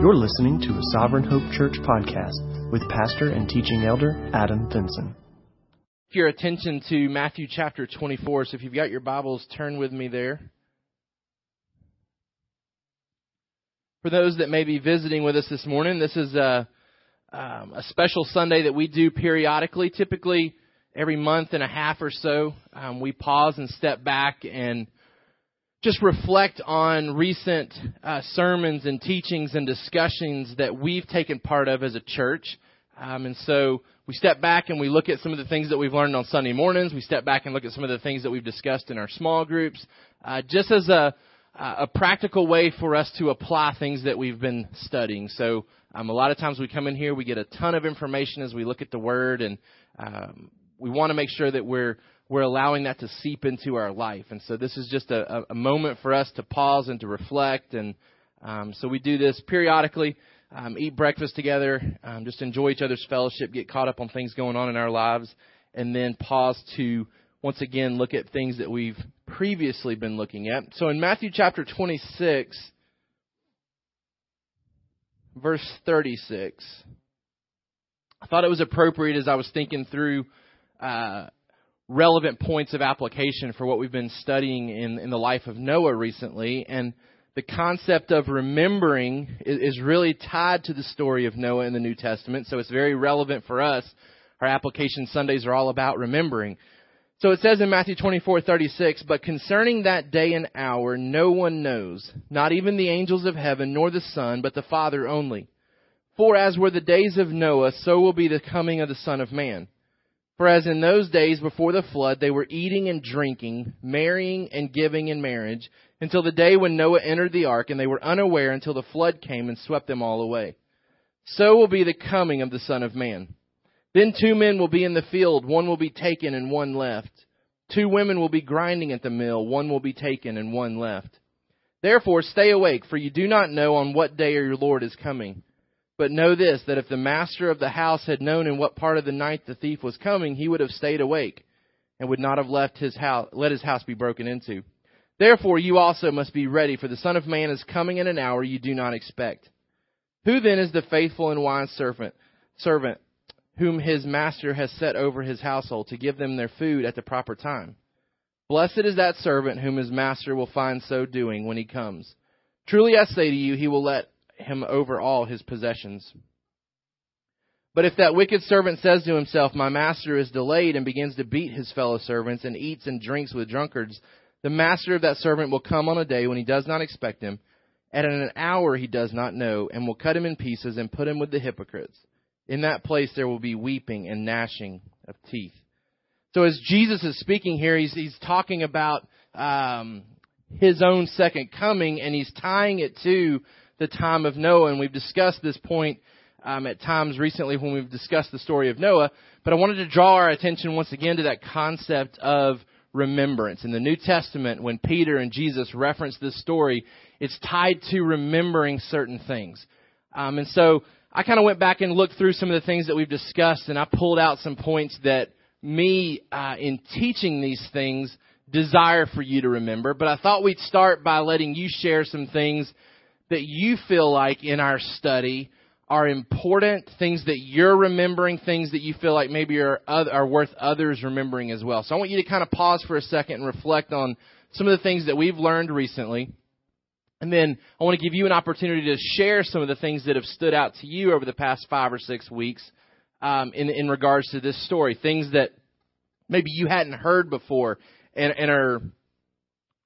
You're listening to a Sovereign Hope Church podcast with pastor and teaching elder Adam Vinson. Your attention to Matthew chapter 24. So if you've got your Bibles, turn with me there. For those that may be visiting with us this morning, this is a, um, a special Sunday that we do periodically, typically every month and a half or so. Um, we pause and step back and just reflect on recent uh, sermons and teachings and discussions that we've taken part of as a church. Um, and so we step back and we look at some of the things that we've learned on Sunday mornings. We step back and look at some of the things that we've discussed in our small groups, uh, just as a, a practical way for us to apply things that we've been studying. So um, a lot of times we come in here, we get a ton of information as we look at the Word, and um, we want to make sure that we're we're allowing that to seep into our life. And so this is just a, a moment for us to pause and to reflect. And um, so we do this periodically, um, eat breakfast together, um, just enjoy each other's fellowship, get caught up on things going on in our lives, and then pause to once again look at things that we've previously been looking at. So in Matthew chapter 26, verse 36, I thought it was appropriate as I was thinking through. Uh, relevant points of application for what we've been studying in, in the life of Noah recently. And the concept of remembering is, is really tied to the story of Noah in the New Testament. So it's very relevant for us. Our application Sundays are all about remembering. So it says in Matthew 24:36, "But concerning that day and hour no one knows, not even the angels of heaven nor the Son, but the Father only. For as were the days of Noah, so will be the coming of the Son of man." For as in those days before the flood, they were eating and drinking, marrying and giving in marriage, until the day when Noah entered the ark, and they were unaware until the flood came and swept them all away. So will be the coming of the Son of Man. Then two men will be in the field, one will be taken and one left. Two women will be grinding at the mill, one will be taken and one left. Therefore stay awake, for you do not know on what day your Lord is coming. But know this, that if the master of the house had known in what part of the night the thief was coming, he would have stayed awake and would not have left his house, let his house be broken into. Therefore you also must be ready, for the Son of Man is coming in an hour you do not expect. Who then is the faithful and wise servant, servant whom his master has set over his household to give them their food at the proper time? Blessed is that servant whom his master will find so doing when he comes. Truly I say to you, he will let him over all his possessions. But if that wicked servant says to himself, My master is delayed, and begins to beat his fellow servants, and eats and drinks with drunkards, the master of that servant will come on a day when he does not expect him, and in an hour he does not know, and will cut him in pieces and put him with the hypocrites. In that place there will be weeping and gnashing of teeth. So as Jesus is speaking here, he's, he's talking about um, his own second coming, and he's tying it to the time of Noah, and we've discussed this point um, at times recently when we've discussed the story of Noah. But I wanted to draw our attention once again to that concept of remembrance. In the New Testament, when Peter and Jesus reference this story, it's tied to remembering certain things. Um, and so I kind of went back and looked through some of the things that we've discussed, and I pulled out some points that me, uh, in teaching these things, desire for you to remember. But I thought we'd start by letting you share some things that you feel like in our study are important, things that you're remembering, things that you feel like maybe are, are worth others remembering as well. So I want you to kind of pause for a second and reflect on some of the things that we've learned recently. And then I want to give you an opportunity to share some of the things that have stood out to you over the past five or six weeks um, in, in regards to this story. Things that maybe you hadn't heard before and, and are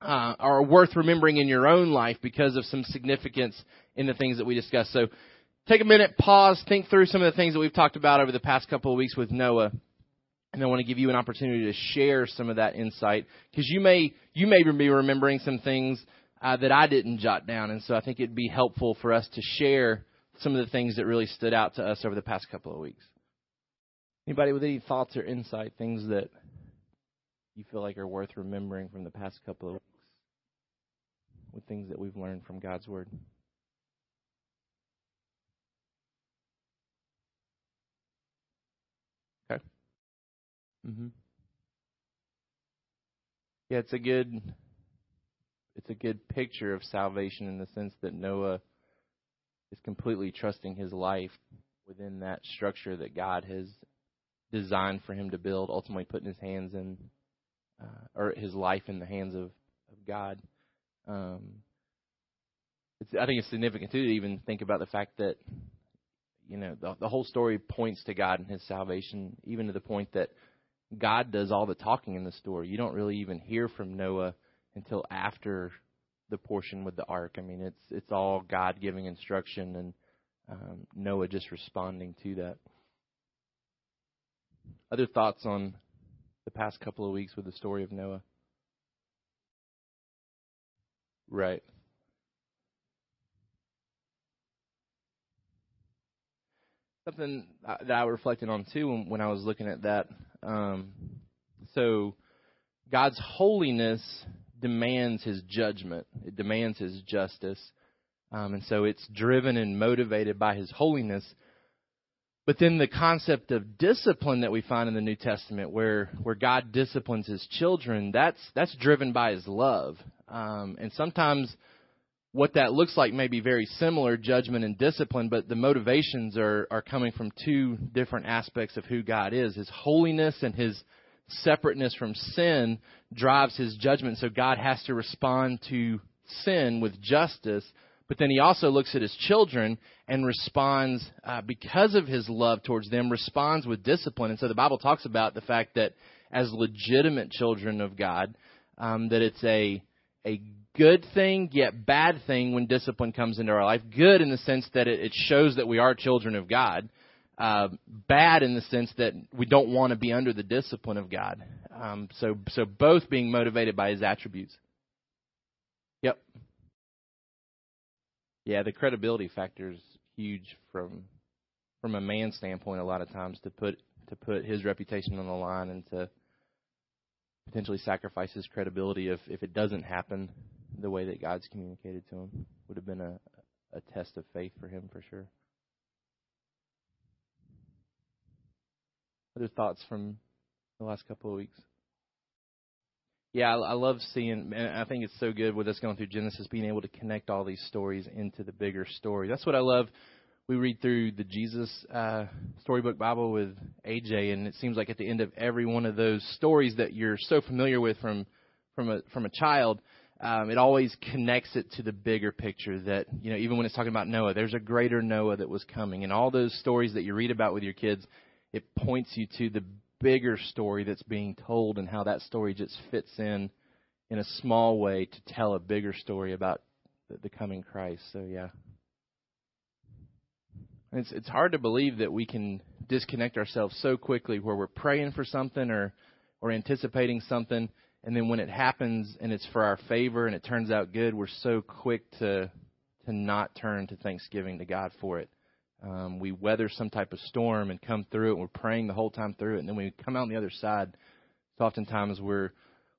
uh, are worth remembering in your own life because of some significance in the things that we discussed. So take a minute, pause, think through some of the things that we've talked about over the past couple of weeks with Noah. And I want to give you an opportunity to share some of that insight because you may you may be remembering some things uh, that I didn't jot down, and so I think it'd be helpful for us to share some of the things that really stood out to us over the past couple of weeks. Anybody with any thoughts or insight, things that you feel like are worth remembering from the past couple of weeks? With things that we've learned from God's Word. Okay. Mhm. Yeah, it's a good it's a good picture of salvation in the sense that Noah is completely trusting his life within that structure that God has designed for him to build, ultimately putting his hands in, uh, or his life in the hands of, of God. Um, I think it's significant too to even think about the fact that, you know, the, the whole story points to God and His salvation, even to the point that God does all the talking in the story. You don't really even hear from Noah until after the portion with the ark. I mean, it's it's all God giving instruction and um, Noah just responding to that. Other thoughts on the past couple of weeks with the story of Noah? Right. Something that I reflected on too when I was looking at that. Um, so, God's holiness demands His judgment. It demands His justice. Um, and so it's driven and motivated by His holiness. But then the concept of discipline that we find in the New Testament, where where God disciplines His children, that's that's driven by His love. Um, and sometimes what that looks like may be very similar, judgment and discipline, but the motivations are are coming from two different aspects of who God is. His holiness and His separateness from sin drives His judgment. So God has to respond to sin with justice but then he also looks at his children and responds, uh, because of his love towards them, responds with discipline. And so the Bible talks about the fact that as legitimate children of God, um, that it's a a good thing yet bad thing when discipline comes into our life. Good in the sense that it, it shows that we are children of God. Uh, bad in the sense that we don't want to be under the discipline of God. Um, so so both being motivated by His attributes. Yep. Yeah, the credibility factor is huge from from a man's standpoint. A lot of times to put to put his reputation on the line and to potentially sacrifice his credibility if if it doesn't happen the way that God's communicated to him would have been a a test of faith for him for sure. Other thoughts from the last couple of weeks? yeah, I, I love seeing, and I think it's so good with us going through Genesis, being able to connect all these stories into the bigger story. That's what I love. We read through the Jesus uh, storybook Bible with AJ, and it seems like at the end of every one of those stories that you're so familiar with from from a from a child, um, it always connects it to the bigger picture. That you know, even when it's talking about Noah, there's a greater Noah that was coming, and all those stories that you read about with your kids, it points you to the bigger story that's being told and how that story just fits in in a small way to tell a bigger story about the, the coming Christ. So yeah. It's it's hard to believe that we can disconnect ourselves so quickly where we're praying for something or or anticipating something and then when it happens and it's for our favor and it turns out good, we're so quick to to not turn to thanksgiving to God for it um, we weather some type of storm and come through it. And we're praying the whole time through it, and then we come out on the other side. So oftentimes we're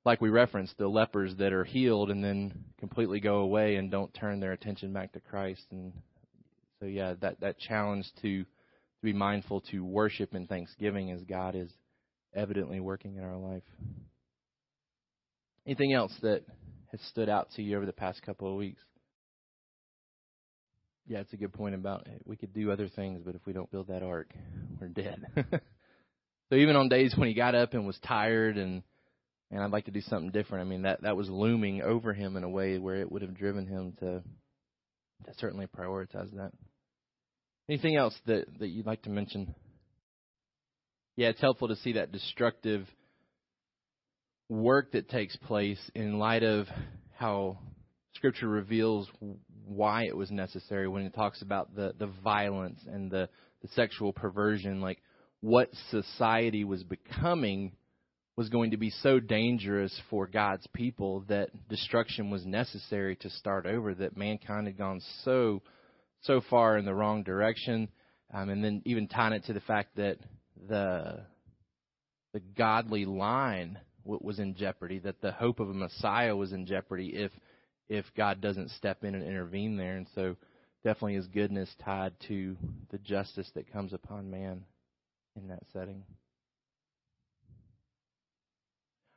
like we referenced the lepers that are healed and then completely go away and don't turn their attention back to Christ. And so yeah, that that challenge to to be mindful to worship and thanksgiving as God is evidently working in our life. Anything else that has stood out to you over the past couple of weeks? Yeah, it's a good point about eh, we could do other things, but if we don't build that ark, we're dead. so even on days when he got up and was tired and and I'd like to do something different, I mean that that was looming over him in a way where it would have driven him to to certainly prioritize that. Anything else that that you'd like to mention? Yeah, it's helpful to see that destructive work that takes place in light of how Scripture reveals why it was necessary when it talks about the, the violence and the, the sexual perversion, like what society was becoming was going to be so dangerous for God's people that destruction was necessary to start over, that mankind had gone so so far in the wrong direction. Um, and then even tying it to the fact that the the godly line was in jeopardy, that the hope of a Messiah was in jeopardy if if God doesn't step in and intervene there. And so, definitely is goodness tied to the justice that comes upon man in that setting.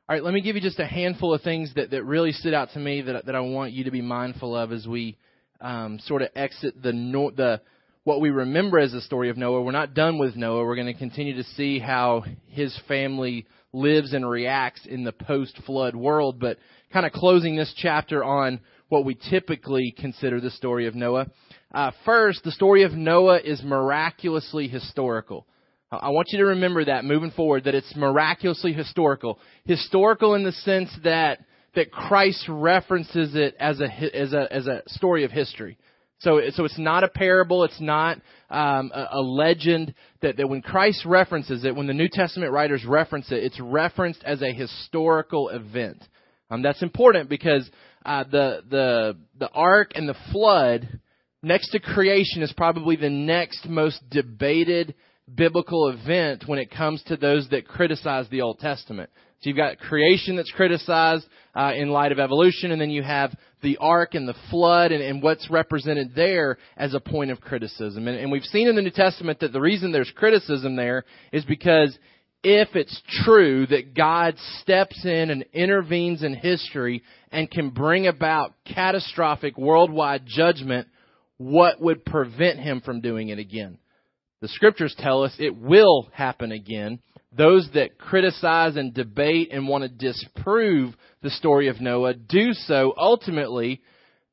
All right, let me give you just a handful of things that, that really stood out to me that, that I want you to be mindful of as we um, sort of exit the the what we remember as the story of Noah. We're not done with Noah. We're going to continue to see how his family lives and reacts in the post-flood world. But kind of closing this chapter on what we typically consider the story of Noah. Uh, first, the story of Noah is miraculously historical. I want you to remember that moving forward, that it's miraculously historical. Historical in the sense that that Christ references it as a as a as a story of history. So so it's not a parable. It's not um, a, a legend. That that when Christ references it, when the New Testament writers reference it, it's referenced as a historical event. Um, that's important because uh, the the the ark and the flood next to creation is probably the next most debated biblical event when it comes to those that criticize the Old Testament. So you've got creation that's criticized uh, in light of evolution, and then you have the ark and the flood and, and what's represented there as a point of criticism. And, and we've seen in the New Testament that the reason there's criticism there is because if it's true that God steps in and intervenes in history and can bring about catastrophic worldwide judgment, what would prevent him from doing it again? The scriptures tell us it will happen again. Those that criticize and debate and want to disprove the story of Noah do so ultimately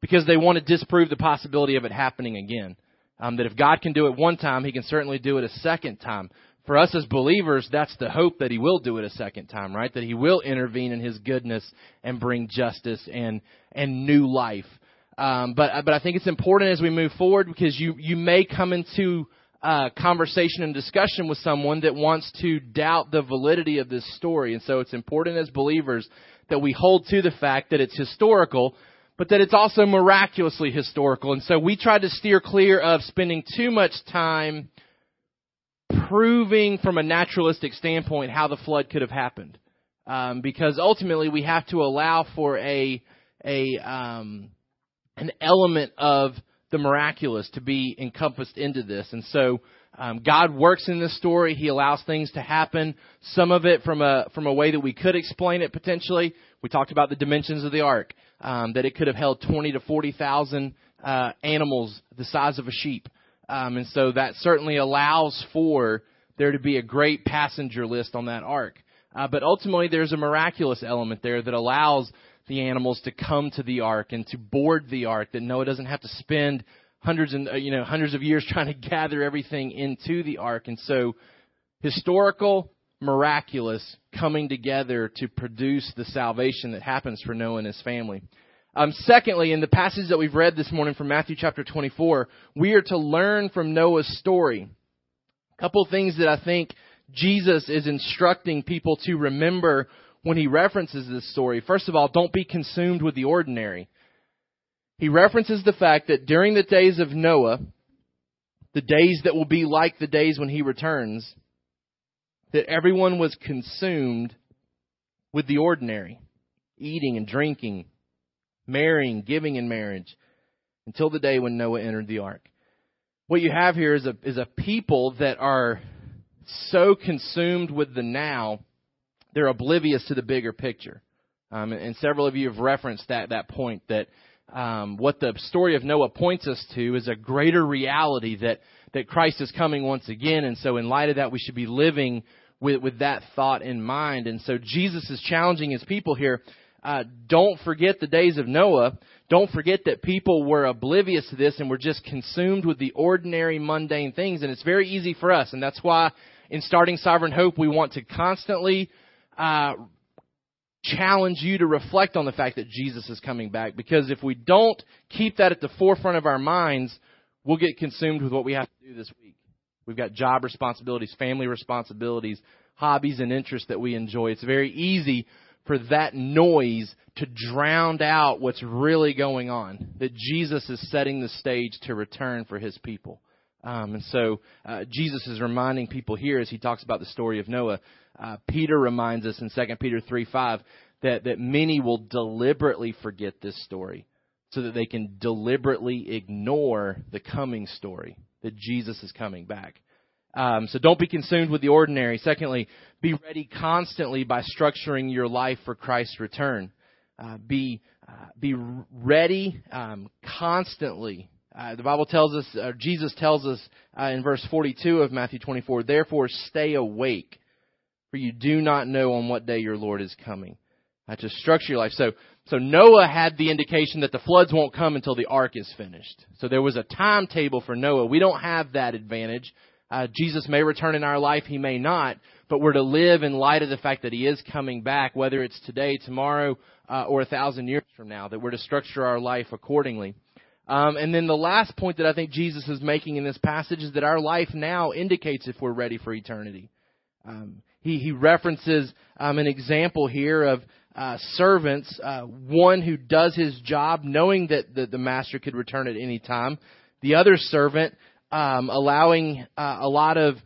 because they want to disprove the possibility of it happening again. Um, that if God can do it one time, He can certainly do it a second time. For us as believers, that's the hope that He will do it a second time, right? That He will intervene in His goodness and bring justice and and new life. Um, but but I think it's important as we move forward because you you may come into uh, conversation and discussion with someone that wants to doubt the validity of this story. And so it's important as believers that we hold to the fact that it's historical, but that it's also miraculously historical. And so we try to steer clear of spending too much time proving from a naturalistic standpoint how the flood could have happened. Um, because ultimately we have to allow for a, a, um, an element of the miraculous to be encompassed into this. And so um, God works in this story. He allows things to happen. Some of it from a from a way that we could explain it potentially. We talked about the dimensions of the ark, um, that it could have held twenty to forty thousand uh, animals the size of a sheep, um, and so that certainly allows for there to be a great passenger list on that ark. Uh, but ultimately, there's a miraculous element there that allows the animals to come to the ark and to board the ark that Noah doesn't have to spend hundreds and uh, you know hundreds of years trying to gather everything into the ark and so historical miraculous coming together to produce the salvation that happens for Noah and his family. Um, secondly, in the passage that we've read this morning from Matthew chapter 24, we are to learn from Noah's story. A couple things that I think Jesus is instructing people to remember when he references this story. First of all, don't be consumed with the ordinary. He references the fact that during the days of Noah, the days that will be like the days when he returns, that everyone was consumed with the ordinary, eating and drinking, marrying, giving in marriage, until the day when Noah entered the ark. What you have here is a, is a people that are so consumed with the now they're oblivious to the bigger picture. Um, and, several of you have referenced that that point that um, what the story of Noah points us to is a greater reality that that Christ is coming once again, and so in light of that, we should be living with with that thought in mind. And so Jesus is challenging his people here. Uh, don't forget the days of Noah. Don't forget that people were oblivious to this and were just consumed with the ordinary, mundane things. And it's very easy for us, and that's why in starting Sovereign Hope, we want to constantly uh, challenge you to reflect on the fact that Jesus is coming back. Because if we don't keep that at the forefront of our minds, we'll get consumed with what we have to do this week. We've got job responsibilities, family responsibilities, hobbies and interests that we enjoy. It's very easy for that noise to drown out what's really going on. That Jesus is setting the stage to return for his people. Um, and so uh, Jesus is reminding people here as he talks about the story of Noah uh, Peter reminds us in 2 Peter 3 5 that, that many will deliberately forget this story so that they can deliberately ignore the coming story that Jesus is coming back. Um, so don't be consumed with the ordinary. Secondly, be ready constantly by structuring your life for Christ's return. Uh, be uh, be ready um, constantly. Uh, the Bible tells us, Jesus tells us uh, in verse 42 of Matthew 24, therefore stay awake, for you do not know on what day your Lord is coming. Uh, to structure your life. So, so Noah had the indication that the floods won't come until the ark is finished. So there was a timetable for Noah. We don't have that advantage. Uh, Jesus may return in our life, he may not, but we're to live in light of the fact that he is coming back, whether it's today, tomorrow, uh, or a thousand years from now, that we're to structure our life accordingly. Um, and then the last point that I think Jesus is making in this passage is that our life now indicates if we're ready for eternity. Um, he, he references um, an example here of uh, servants, uh, one who does his job knowing that the, the master could return at any time, the other servant um, allowing uh, a lot of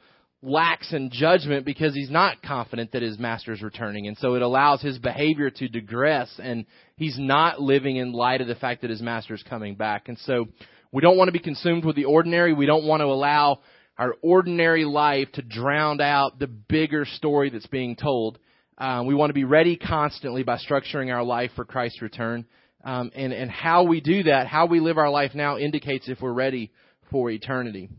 lacks in judgment because he's not confident that his master is returning. And so it allows his behavior to digress and he's not living in light of the fact that his master is coming back. And so we don't want to be consumed with the ordinary. We don't want to allow our ordinary life to drown out the bigger story that's being told. Um, we want to be ready constantly by structuring our life for Christ's return. Um, and, and how we do that, how we live our life now indicates if we're ready for eternity.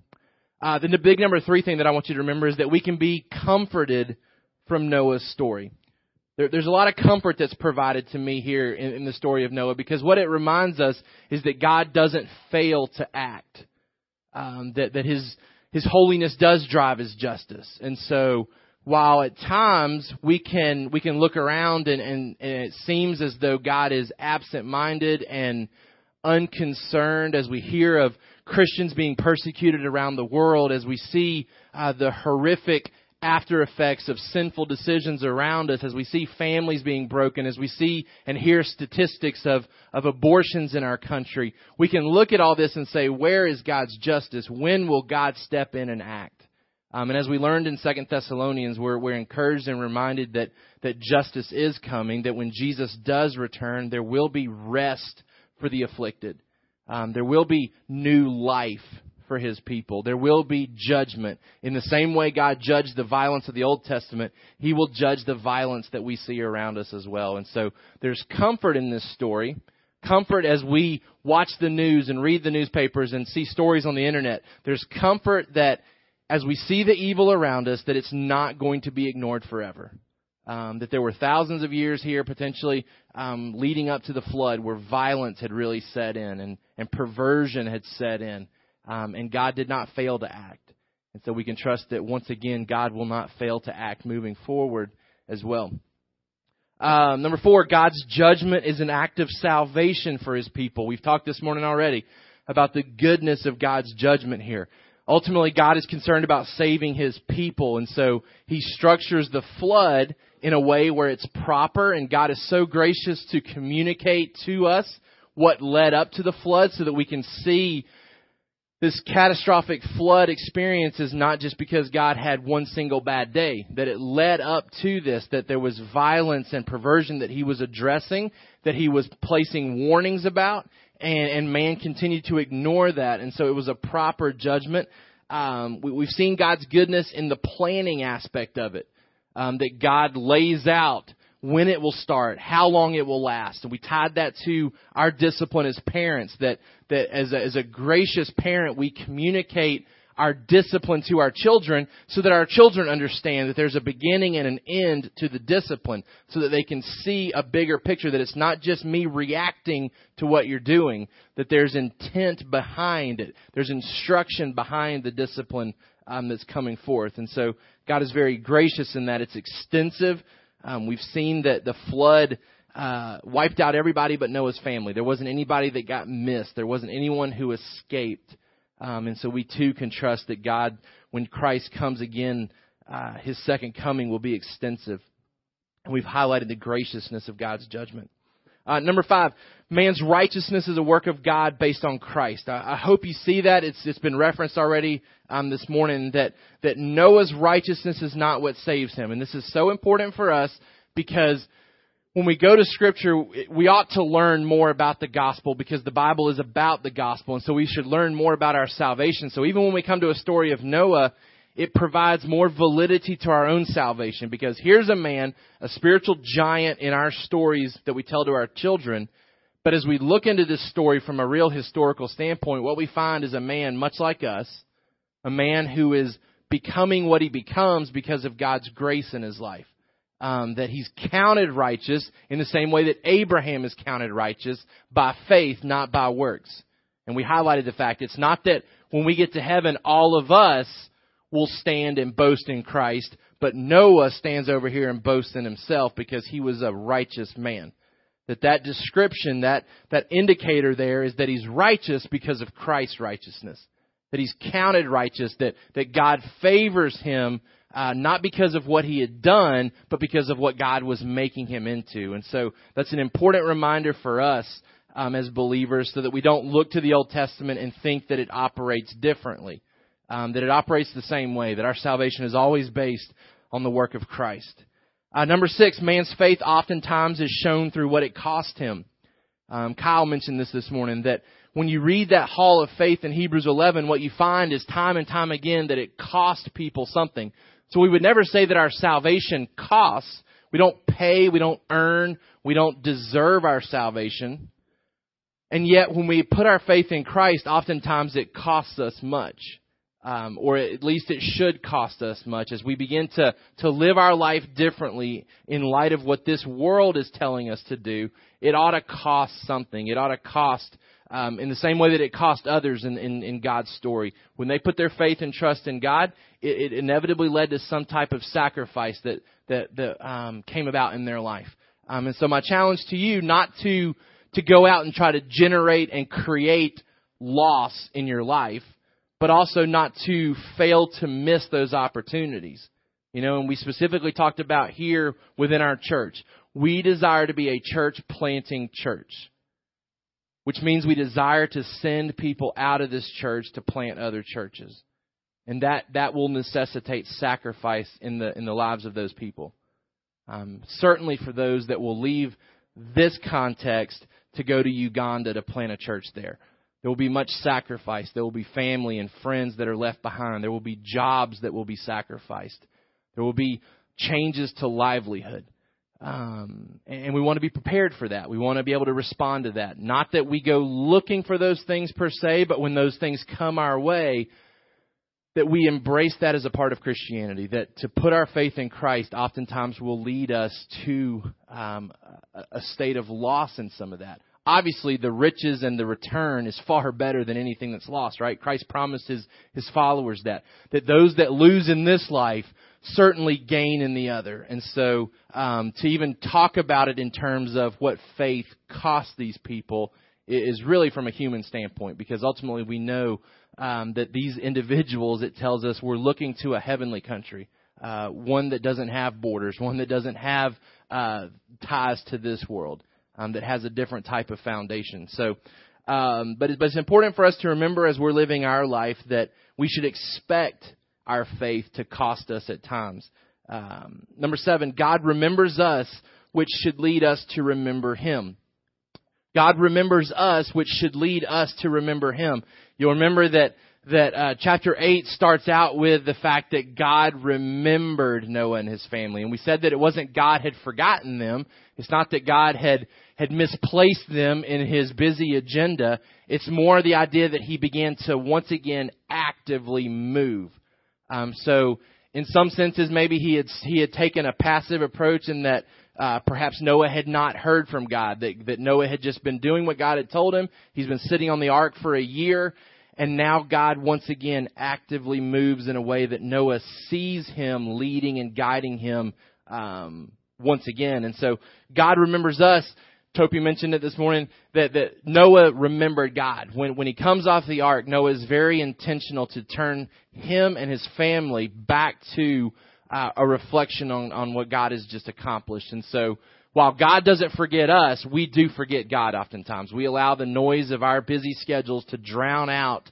Uh, then the big number three thing that I want you to remember is that we can be comforted from Noah's story. There, there's a lot of comfort that's provided to me here in, in the story of Noah because what it reminds us is that God doesn't fail to act. Um, that that His His holiness does drive His justice, and so while at times we can we can look around and, and, and it seems as though God is absent minded and unconcerned as we hear of Christians being persecuted around the world, as we see uh, the horrific after effects of sinful decisions around us, as we see families being broken, as we see and hear statistics of, of abortions in our country, we can look at all this and say, where is God's justice? When will God step in and act? Um, and as we learned in Second Thessalonians, we're, we're encouraged and reminded that, that justice is coming, that when Jesus does return, there will be rest for the afflicted. Um, there will be new life for his people. There will be judgment. In the same way God judged the violence of the Old Testament, he will judge the violence that we see around us as well. And so there's comfort in this story. Comfort as we watch the news and read the newspapers and see stories on the internet. There's comfort that as we see the evil around us, that it's not going to be ignored forever. Um, that there were thousands of years here potentially um, leading up to the flood where violence had really set in and, and perversion had set in. Um, and God did not fail to act. And so we can trust that once again, God will not fail to act moving forward as well. Um, number four, God's judgment is an act of salvation for his people. We've talked this morning already about the goodness of God's judgment here. Ultimately, God is concerned about saving his people, and so he structures the flood in a way where it's proper, and God is so gracious to communicate to us what led up to the flood so that we can see this catastrophic flood experience is not just because God had one single bad day, that it led up to this, that there was violence and perversion that he was addressing, that he was placing warnings about, and, and man continued to ignore that. And so it was a proper judgment. Um, we, we've seen God's goodness in the planning aspect of it, um, that God lays out when it will start, how long it will last. And we tied that to our discipline as parents, that, that as a, as a gracious parent, we communicate our discipline to our children so that our children understand that there's a beginning and an end to the discipline so that they can see a bigger picture that it's not just me reacting to what you're doing, that there's intent behind it. There's instruction behind the discipline um, that's coming forth. And so God is very gracious in that. It's extensive. Um, we've seen that the flood uh, wiped out everybody but Noah's family. There wasn't anybody that got missed. There wasn't anyone who escaped. Um, and so we too can trust that God, when Christ comes again, uh, his second coming will be extensive. And we've highlighted the graciousness of God's judgment. Uh, number five, man's righteousness is a work of God based on Christ. I, I hope you see that. It's, it's been referenced already um, this morning that, that Noah's righteousness is not what saves him. And this is so important for us because when we go to scripture, we ought to learn more about the gospel because the Bible is about the gospel. And so we should learn more about our salvation. So even when we come to a story of Noah, it provides more validity to our own salvation because here's a man, a spiritual giant in our stories that we tell to our children, But as we look into this story from a real historical standpoint, what we find is a man much like us, a man who is becoming what he becomes because of God's grace in his life. Um, that he's counted righteous in the same way that Abraham is counted righteous by faith, not by works. And we highlighted the fact it's not that when we get to heaven, all of us will stand and boast in Christ, but Noah stands over here and boasts in himself because he was a righteous man. That that description, that, that indicator there is that he's righteous because of Christ's righteousness. That he's counted righteous, that, that God favors him, uh, not because of what he had done, but because of what God was making him into. And so that's an important reminder for us um, as believers so that we don't look to the Old Testament and think that it operates differently. Um, that it operates the same way, that our salvation is always based on the work of Christ. Uh, number six, man's faith oftentimes is shown through what it cost him. Um, Kyle mentioned this this morning that when you read that hall of faith in Hebrews 11, what you find is time and time again that it cost people something. So we would never say that our salvation costs. We don't pay, we don't earn, we don't deserve our salvation. And yet when we put our faith in Christ, oftentimes it costs us much um, or at least it should cost us much as we begin to, to live our life differently in light of what this world is telling us to do. It ought to cost something. It ought to cost um, in the same way that it cost others in, in, in, God's story. When they put their faith and trust in God, it, it inevitably led to some type of sacrifice that that, that um, came about in their life. Um, and so my challenge to you, not to to go out and try to generate and create loss in your life, but also not to fail to miss those opportunities. You know, and we specifically talked about here within our church. We desire to be a church planting church, which means we desire to send people out of this church to plant other churches. And that, that will necessitate sacrifice in the, in the lives of those people. Um, certainly for those that will leave this context to go to Uganda to plant a church there. There will be much sacrifice. There will be family and friends that are left behind. There will be jobs that will be sacrificed. There will be changes to livelihood. Um, and we want to be prepared for that. We want to be able to respond to that. Not that we go looking for those things per se, but when those things come our way, that we embrace that as a part of Christianity. That to put our faith in Christ oftentimes will lead us to um, a state of loss in some of that obviously the riches and the return is far better than anything that's lost, right? Christ promised his, his followers that. That those that lose in this life certainly gain in the other. And so, um, to even talk about it in terms of what faith costs these people is really from a human standpoint because ultimately we know um, that these individuals, it tells us, we're looking to a heavenly country. Uh, one that doesn't have borders, one that doesn't have uh, ties to this world um, that has a different type of foundation. So, um, but, it, but it's important for us to remember as we're living our life that we should expect our faith to cost us at times. Um, number seven, God remembers us, which should lead us to remember Him. God remembers us, which should lead us to remember Him. You'll remember that that uh, chapter 8 starts out with the fact that God remembered Noah and his family. And we said that it wasn't God had forgotten them. It's not that God had, had misplaced them in his busy agenda. It's more the idea that he began to once again actively move. Um, so in some senses, maybe he had, he had taken a passive approach in that uh, perhaps Noah had not heard from God, that, that Noah had just been doing what God had told him. He's been sitting on the ark for a year and now God once again actively moves in a way that Noah sees him leading and guiding him um, once again. And so God remembers us. Topi mentioned it this morning that, that Noah remembered God. When, when he comes off the ark, Noah is very intentional to turn him and his family back to uh, a reflection on, on what God has just accomplished. And so while God doesn't forget us, we do forget God oftentimes. We allow the noise of our busy schedules to drown out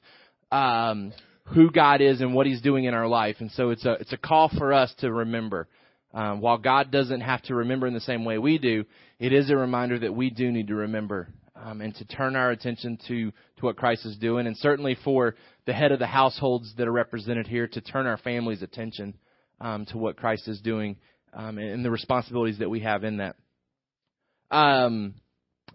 um, who God is and what He's doing in our life. And so it's a it's a call for us to remember. Um, while God doesn't have to remember in the same way we do, it is a reminder that we do need to remember um, and to turn our attention to to what Christ is doing, and certainly for the head of the households that are represented here to turn our family's attention um, to what Christ is doing um, and the responsibilities that we have in that. Um,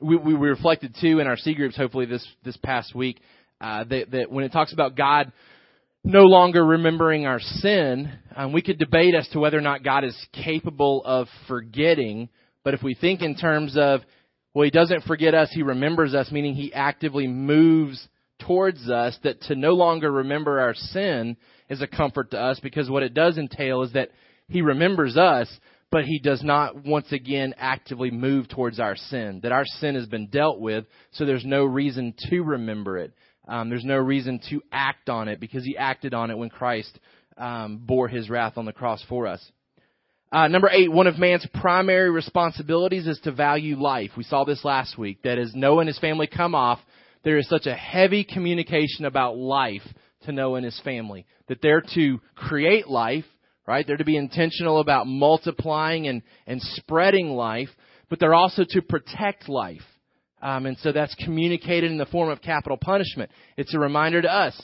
we, we reflected too in our C groups, hopefully this this past week, uh, that, that when it talks about God no longer remembering our sin, um, we could debate as to whether or not God is capable of forgetting. But if we think in terms of, well, He doesn't forget us, He remembers us, meaning He actively moves towards us, that to no longer remember our sin is a comfort to us because what it does entail is that He remembers us, but He does not once again actively move towards our sin. That our sin has been dealt with, so there's no reason to remember it. Um, there's no reason to act on it because He acted on it when Christ um, bore His wrath on the cross for us. Uh, number eight, one of man's primary responsibilities is to value life. We saw this last week. That as Noah and his family come off, there is such a heavy communication about life to Noah and his family. That they're to create life, right? They're to be intentional about multiplying and, and spreading life, but they're also to protect life. Um, and so that's communicated in the form of capital punishment. It's a reminder to us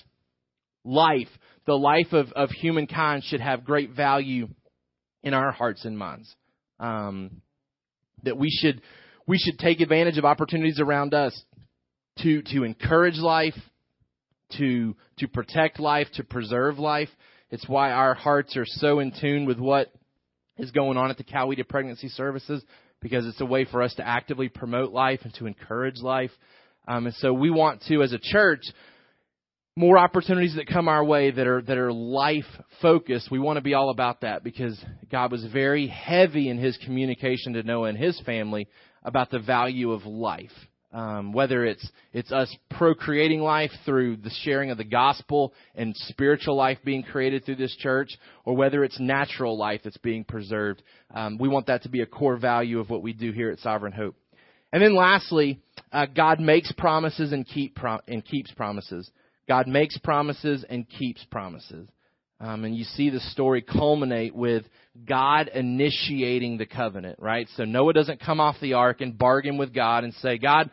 life, the life of, of humankind, should have great value in our hearts and minds. Um, that we should we should take advantage of opportunities around us to to encourage life, to to protect life, to preserve life. It's why our hearts are so in tune with what is going on at the Coweta Pregnancy Services because it's a way for us to actively promote life and to encourage life. Um, and so we want to, as a church, more opportunities that come our way that are that are life focused. We want to be all about that because God was very heavy in His communication to Noah and his family about the value of life. Um, whether it's it's us procreating life through the sharing of the gospel and spiritual life being created through this church, or whether it's natural life that's being preserved, um, we want that to be a core value of what we do here at Sovereign Hope. And then lastly, uh, God makes promises and keep and keeps promises. God makes promises and keeps promises. Um, and you see the story culminate with God initiating the covenant, right? So Noah doesn't come off the ark and bargain with God and say, God,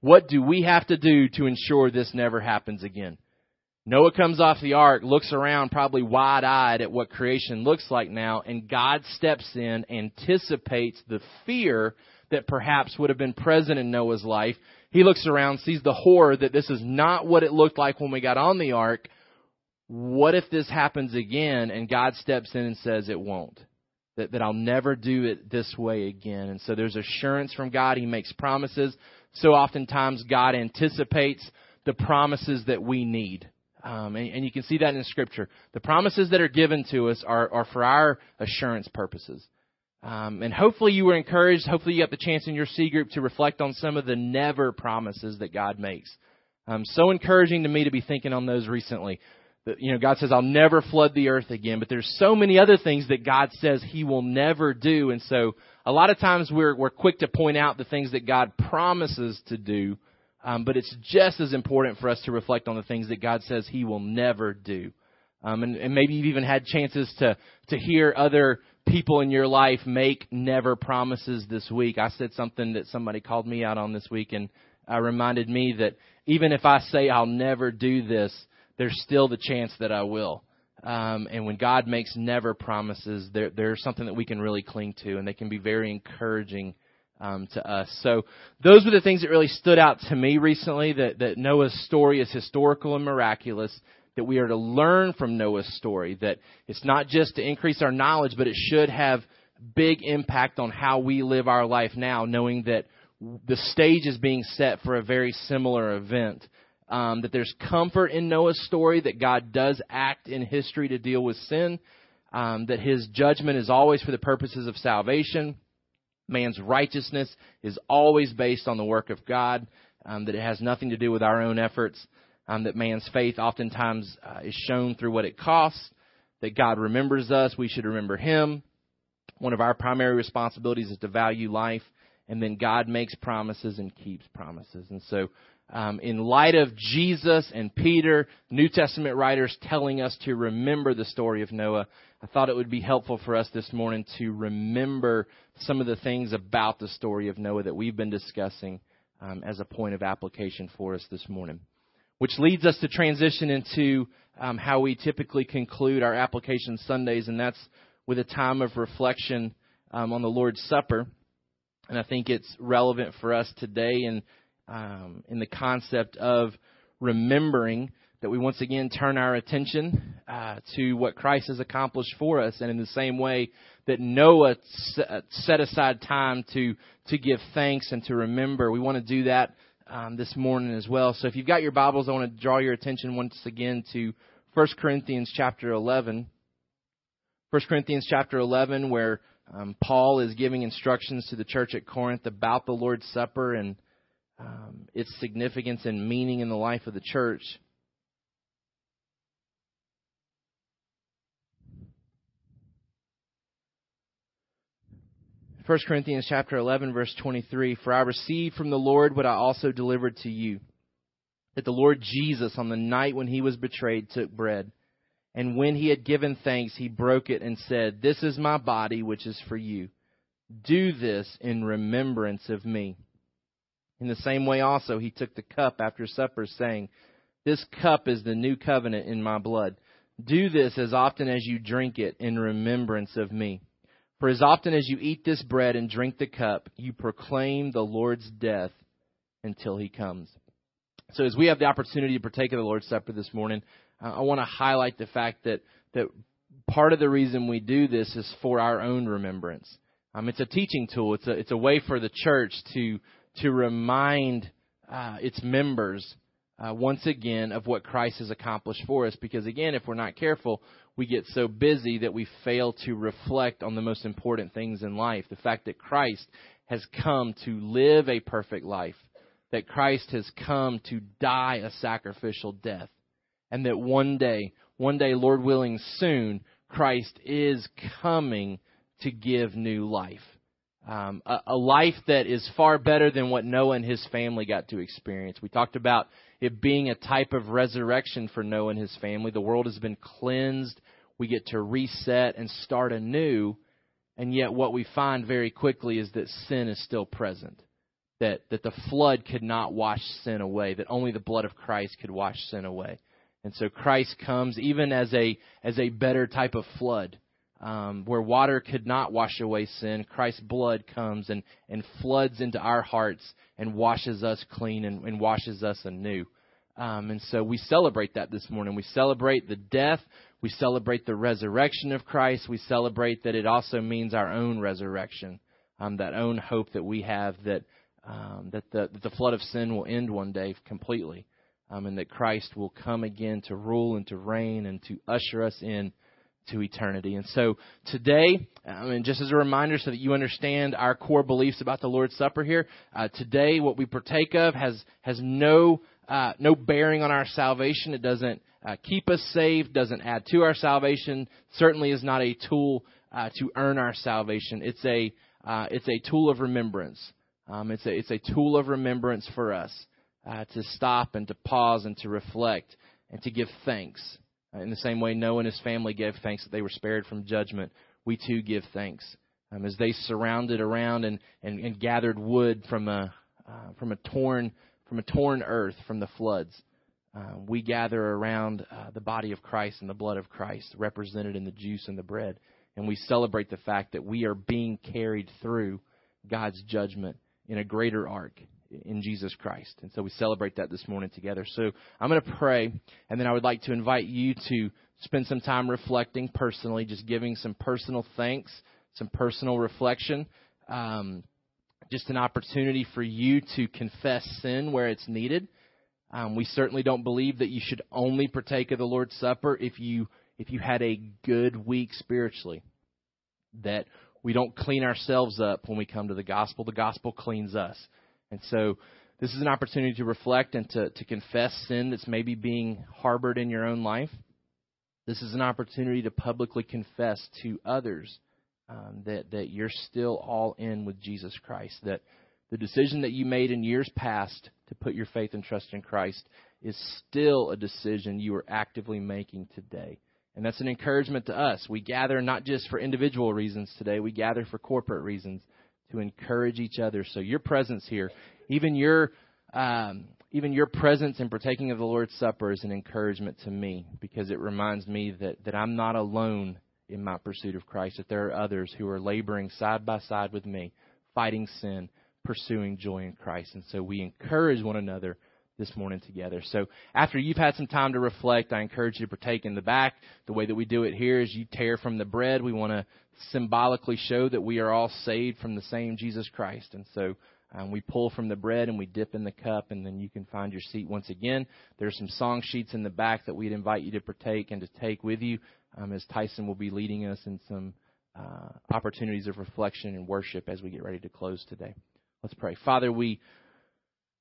what do we have to do to ensure this never happens again? Noah comes off the ark, looks around probably wide eyed at what creation looks like now, and God steps in, anticipates the fear that perhaps would have been present in Noah's life. He looks around, sees the horror that this is not what it looked like when we got on the ark, what if this happens again and God steps in and says it won't? That, that I'll never do it this way again. And so there's assurance from God. He makes promises. So oftentimes God anticipates the promises that we need. Um, and, and, you can see that in Scripture. The promises that are given to us are, are for our assurance purposes. Um, and hopefully you were encouraged. Hopefully you got the chance in your C group to reflect on some of the never promises that God makes. Um, so encouraging to me to be thinking on those recently you know, God says, I'll never flood the earth again. But there's so many other things that God says He will never do. And so a lot of times we're, we're quick to point out the things that God promises to do. Um, but it's just as important for us to reflect on the things that God says He will never do. Um, and, and maybe you've even had chances to, to hear other people in your life make never promises this week. I said something that somebody called me out on this week and uh, reminded me that even if I say I'll never do this, there's still the chance that I will. Um, and when God makes never promises, they're, they're something that we can really cling to, and they can be very encouraging um, to us. So those were the things that really stood out to me recently. That that Noah's story is historical and miraculous. That we are to learn from Noah's story. That it's not just to increase our knowledge, but it should have big impact on how we live our life now, knowing that the stage is being set for a very similar event um, that there's comfort in Noah's story, that God does act in history to deal with sin, um, that his judgment is always for the purposes of salvation. Man's righteousness is always based on the work of God, um, that it has nothing to do with our own efforts, um, that man's faith oftentimes uh, is shown through what it costs, that God remembers us, we should remember him. One of our primary responsibilities is to value life, and then God makes promises and keeps promises. And so um, in light of Jesus and Peter, New Testament writers telling us to remember the story of Noah, I thought it would be helpful for us this morning to remember some of the things about the story of Noah that we've been discussing um, as a point of application for us this morning. Which leads us to transition into um, how we typically conclude our application Sundays, and that's with a time of reflection um, on the Lord's Supper. And I think it's relevant for us today in, um, in the concept of remembering that we once again turn our attention uh, to what Christ has accomplished for us, and in the same way that Noah set aside time to to give thanks and to remember, we want to do that um, this morning as well. So if you've got your Bibles, I want to draw your attention once again to 1 Corinthians chapter 11. 1 Corinthians chapter 11, where um, Paul is giving instructions to the church at Corinth about the Lord's Supper and um, its significance and meaning in the life of the church. 1 Corinthians chapter 11 verse 23, For I received from the Lord what I also delivered to you, that the Lord Jesus on the night when he was betrayed took bread, and when he had given thanks, he broke it and said, This is my body which is for you. Do this in remembrance of me. In the same way also he took the cup after supper, saying, This cup is the new covenant in my blood. Do this as often as you drink it in remembrance of me. For as often as you eat this bread and drink the cup, you proclaim the Lord's death until he comes. So as we have the opportunity to partake of the Lord's Supper this morning, I want to highlight the fact that that part of the reason we do this is for our own remembrance. Um, it's a teaching tool. It's a it's a way for the church to to remind uh, its members uh, once again of what Christ has accomplished for us. Because again, if we're not careful, we get so busy that we fail to reflect on the most important things in life. The fact that Christ has come to live a perfect life, that Christ has come to die a sacrificial death, and that one day, one day, Lord willing, soon, Christ is coming to give new life. Um, a, a life that is far better than what Noah and his family got to experience. We talked about it being a type of resurrection for Noah and his family. The world has been cleansed. We get to reset and start anew. And yet, what we find very quickly is that sin is still present. That, that the flood could not wash sin away, that only the blood of Christ could wash sin away. And so Christ comes even as a, as a better type of flood. Um, where water could not wash away sin, Christ's blood comes and, and floods into our hearts and washes us clean and, and washes us anew. Um, and so we celebrate that this morning. We celebrate the death. We celebrate the resurrection of Christ. We celebrate that it also means our own resurrection, um, that own hope that we have that um, that the that the flood of sin will end one day completely, um, and that Christ will come again to rule and to reign and to usher us in to eternity. And so today, I mean, just as a reminder so that you understand our core beliefs about the Lord's Supper here, uh, today what we partake of has, has no, uh, no bearing on our salvation. It doesn't uh, keep us saved, doesn't add to our salvation, certainly is not a tool uh, to earn our salvation. It's a, uh, it's a tool of remembrance. Um, it's, a, it's a tool of remembrance for us uh, to stop and to pause and to reflect and to give thanks. Uh, in the same way Noah and his family gave thanks that they were spared from judgment, we too give thanks. Um, as they surrounded around and, and, and gathered wood from a, uh, from a torn from a torn earth from the floods, uh, we gather around uh, the body of Christ and the blood of Christ, represented in the juice and the bread, and we celebrate the fact that we are being carried through God's judgment in a greater ark in Jesus Christ. And so we celebrate that this morning together. So I'm going to pray, and then I would like to invite you to spend some time reflecting personally, just giving some personal thanks, some personal reflection. Um, just an opportunity for you to confess sin where it's needed. Um, we certainly don't believe that you should only partake of the Lord's Supper if you if you had a good week spiritually. That we don't clean ourselves up when we come to the gospel. The gospel cleans us. And so this is an opportunity to reflect and to, to confess sin that's maybe being harbored in your own life. This is an opportunity to publicly confess to others um, that, that you're still all in with Jesus Christ, that the decision that you made in years past to put your faith and trust in Christ is still a decision you are actively making today. And that's an encouragement to us. We gather not just for individual reasons today, we gather for corporate reasons to encourage each other. So your presence here, even your um, even your presence in partaking of the Lord's Supper is an encouragement to me because it reminds me that, that I'm not alone in my pursuit of Christ, that there are others who are laboring side by side with me fighting sin, pursuing joy in Christ. And so we encourage one another this morning together. So after you've had some time to reflect, I encourage you to partake in the back. The way that we do it here is you tear from the bread. We want to symbolically show that we are all saved from the same Jesus Christ. And so um, we pull from the bread and we dip in the cup, and then you can find your seat once again. There's some song sheets in the back that we'd invite you to partake and to take with you um, as Tyson will be leading us in some uh, opportunities of reflection and worship as we get ready to close today. Let's pray. Father, we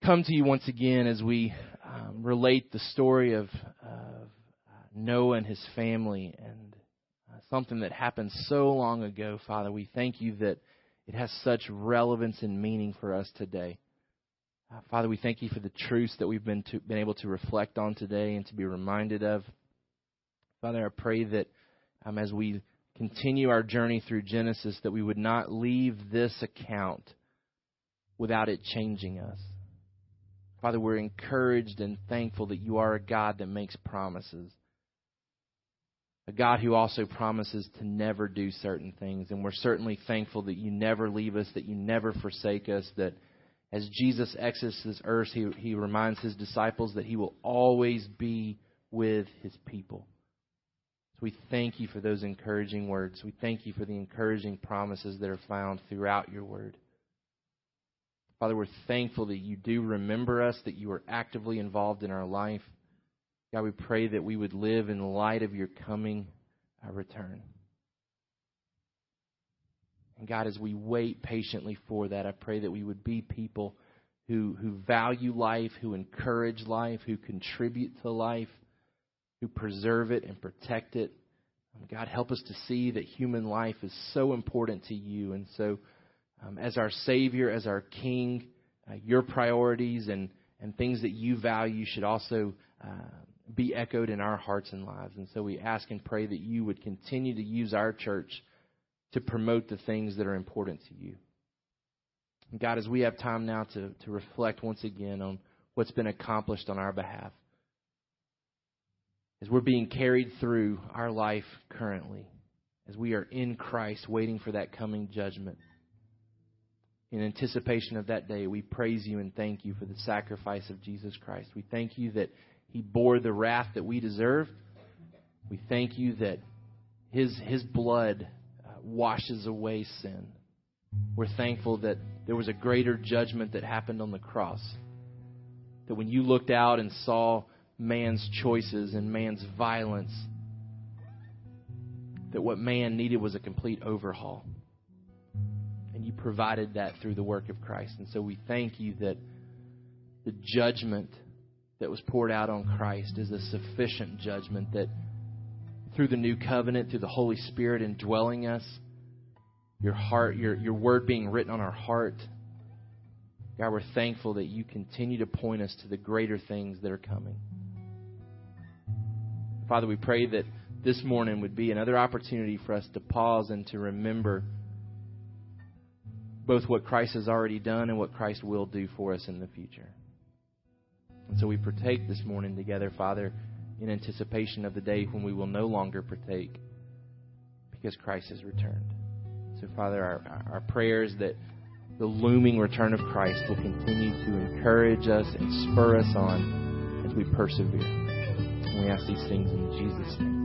come to you once again as we um, relate the story of, of uh, Noah and his family and uh, something that happened so long ago, Father. We thank you that it has such relevance and meaning for us today. Uh, Father, we thank you for the truths that we've been, to, been able to reflect on today and to be reminded of. Father, I pray that um, as we continue our journey through Genesis, that we would not leave this account without it changing us. Father, we're encouraged and thankful that you are a God that makes promises. A God who also promises to never do certain things. And we're certainly thankful that you never leave us, that you never forsake us, that as Jesus exits this earth, he, he reminds his disciples that he will always be with his people. So we thank you for those encouraging words. We thank you for the encouraging promises that are found throughout your word. Father, we're thankful that you do remember us, that you are actively involved in our life. God, we pray that we would live in light of your coming uh, return. And God, as we wait patiently for that, I pray that we would be people who, who value life, who encourage life, who contribute to life, who preserve it and protect it. God, help us to see that human life is so important to you. And so, um, as our Savior, as our King, uh, your priorities and, and things that you value should also uh, be echoed in our hearts and lives. And so we ask and pray that you would continue to use our church to promote the things that are important to you. And God, as we have time now to, to reflect once again on what's been accomplished on our behalf, as we're being carried through our life currently, as we are in Christ waiting for that coming judgment in anticipation of that day, we praise you and thank you for the sacrifice of Jesus Christ. We thank you that he bore the wrath that we deserve. We thank you that his, his blood uh, washes away sin. We're thankful that there was a greater judgment that happened on the cross. That when you looked out and saw man's choices and man's violence, that what man needed was a complete overhaul you provided that through the work of Christ. And so we thank you that the judgment that was poured out on Christ is a sufficient judgment that through the new covenant, through the Holy Spirit indwelling us, your heart, your, your word being written on our heart, God, we're thankful that you continue to point us to the greater things that are coming. Father, we pray that this morning would be another opportunity for us to pause and to remember both what Christ has already done and what Christ will do for us in the future. And so we partake this morning together, Father, in anticipation of the day when we will no longer partake because Christ has returned. So, Father, our, our prayer is that the looming return of Christ will continue to encourage us and spur us on as we persevere. And we ask these things in Jesus' name.